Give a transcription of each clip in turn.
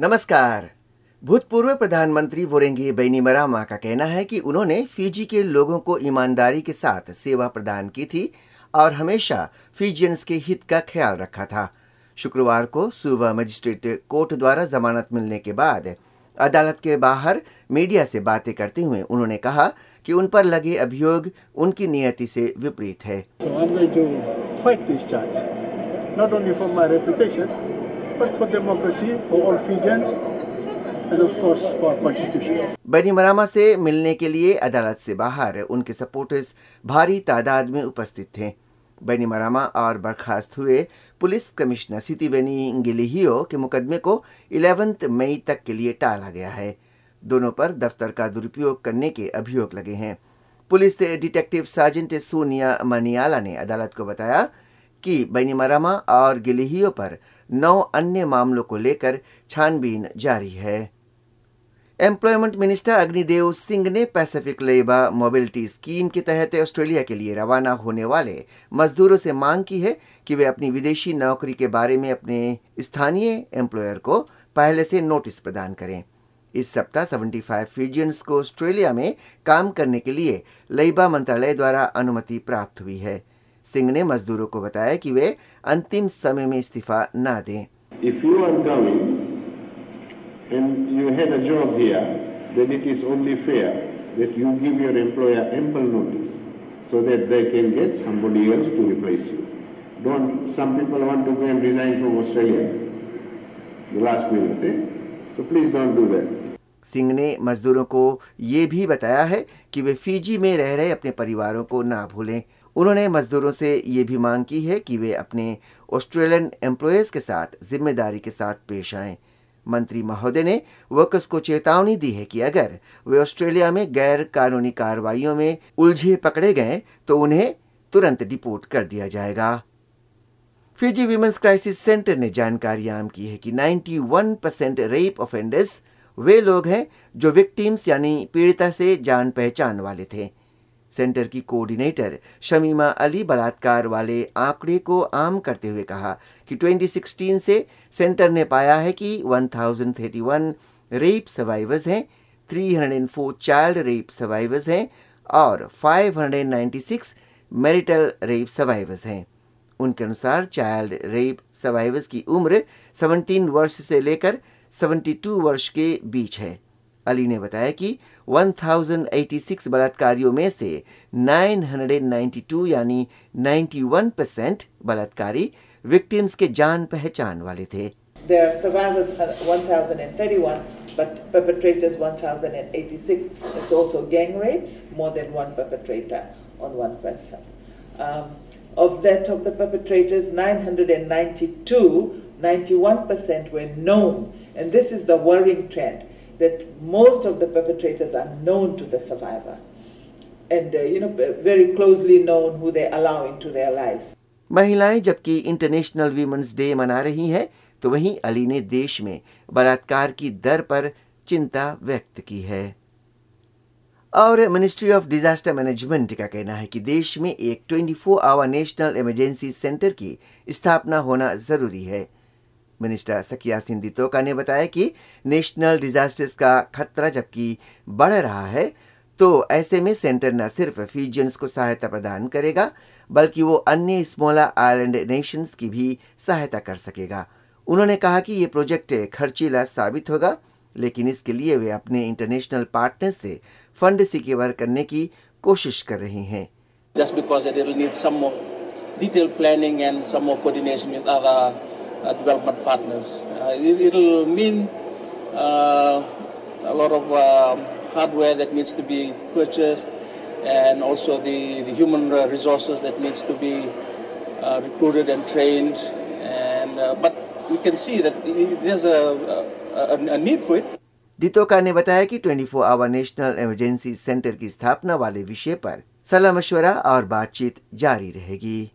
नमस्कार। भूतपूर्व प्रधानमंत्री वोरेंगे बैनीमरामा का कहना है कि उन्होंने फिजी के लोगों को ईमानदारी के साथ सेवा प्रदान की थी और हमेशा फिजियंस के हित का ख्याल रखा था। शुक्रवार को सुबह मजिस्ट्रेट कोर्ट द्वारा जमानत मिलने के बाद अदालत के बाहर मीडिया से बातें करते हुए उन्होंने कहा कि उन पर लगे अभियोग उनकी नियति से विपरीत है। So But for democracy, for all Fijians. बनी मरामा से मिलने के लिए अदालत से बाहर उनके सपोर्टर्स भारी तादाद में उपस्थित थे। बनी मरामा और बर्खास्त हुए पुलिस कमिश्नर सितिवेनी गिलिहियो के मुकदमे को 11 मई तक के लिए टाला गया है। दोनों पर दफ्तर का दुरुपयोग करने के अभियोग लगे हैं। Police detective sergeant Sonia Maniala ने अदालत को बताया कि बैनीमरामा और गिलिहियो पर नौ अन्य मामलों को लेकर छानबीन जारी है। एम्प्लॉयमेंट मिनिस्टर अग्निदेव सिंह ने पैसिफिक लेबर मोबिलिटी स्कीम के तहत ऑस्ट्रेलिया के लिए रवाना होने वाले मजदूरों से मांग की है कि वे अपनी विदेशी नौकरी के बारे में अपने स्थानीय एम्प्लॉयर को पहले से नोटिस प्रदान करें। इस सप्ताह 75 फिजियंस को ऑस्ट्रेलिया में काम करने के लिए लेबा मंत्रालय द्वारा अनुमति प्राप्त हुई है। सिंह ने मजदूरों को बताया कि वे अंतिम समय में इस्तीफा न दें If you are going and you had a job here, then it is only fair that you give your employer ample notice so that they can get somebody else to replace you. Don't, some people want to go and resign from Australia the last minute, eh? So please don't do that. Singh ने मजदूरों को ये भी बताया है कि वे Fiji में रह रहे अपने परिवारों को ना भूलें उन्होंने मजदूरों से ये भी मांग की है कि वे अपने ऑस्ट्रेलियन एम्प्लॉयर्स के साथ ज़िम्मेदारी के साथ पेश आएँ। मंत्री महोदय ने वर्कर्स को चेतावनी दी है कि अगर वे ऑस्ट्रेलिया में गैर कानूनी कार्रवाइयों में उलझे पकड़े गए तो उन्हें तुरंत डिपोर्ट कर दिया जाएगा। फिजी विमेंस क्राइसिस सेंटर ने जानकारी आम की है कि 91 परसेंट रेप ऑफेंडर्स वे लोग हैं जो विक्टिम्स यानी पीड़िता से जान पहचान वाले थे। सेंटर की कोऑर्डिनेटर शमीमा अली बलात्कार वाले आंकड़े को आम करते हुए कहा कि 2016 से सेंटर ने पाया है कि 1031 रेप सर्वाइवर्स हैं 304 चाइल्ड रेप सर्वाइवर्स हैं और 596 मैरिटल रेप सर्वाइवर्स हैं। उनके अनुसार चाइल्ड रेप सर्वाइवर्स की उम्र 17 वर्ष से लेकर 72 वर्ष के बीच है। अली ने बताया कि 1086 बलात्कारियों में से 992 यानी 91 परसेंट बलात्कारी विक्टिम्स के जान पहचान वाले थे There are survivors uh, 1031, but perpetrators 1086. It's also gang rapes, more than one perpetrator on one person. Um, of that, of the perpetrators, 992, 91% were known. And this is the worrying trend that most of the perpetrators are known to the survivor and, uh, you know, very closely known who they allow into their lives. महिलाएँ जबकि international women's day मना रही हैं तो वहीं अली ने देश में बलात्कार की दर पर चिंता व्यक्त की है और मिनिस्ट्री ऑफ़ डिजास्टर मैनेजमेंट का कहना है कि देश में एक 24 आवर नेशनल इमरजेंसी सेंटर की स्थापना होना ज़रूरी है मिनिस्टर सकिया सिंधी तोका ने बताया कि नेशनल डिजास्टर्स का खतरा जबकि बढ़ रहा है तो ऐसे में सेंटर न सिर्फ़ फीजियंस को सहायता प्रदान करेगा, बल्कि वो अन्य स्मॉलर आइलैंड नेशंस की भी सहायता कर सकेगा। उन्होंने कहा कि ये प्रोजेक्ट खर्चीला साबित होगा, लेकिन इसके लिए वे अपने इंटरनेशनल पार्टनर से फंड सिक्योर करने की कोशिश कर रहे हैं। Just because it will need some more detailed planning and some more coordination with other development partners. Uh, it, it'll mean uh, a lot of um hardware that needs to be purchased and also the, the human uh, resources that needs to be uh, recruited and trained. And, uh, but we can see that there's a, a, a need for it. दितोका ने बताया कि 24 our national emergency centre की स्थापना वाले विषय पर सलाह मशवरा और बातचीत जारी रहेगी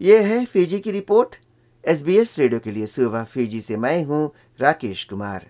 ये है फीजी की रिपोर्ट एसबीएस रेडियो के लिए सुबह फ्यूजी से मैं हूँ राकेश कुमार।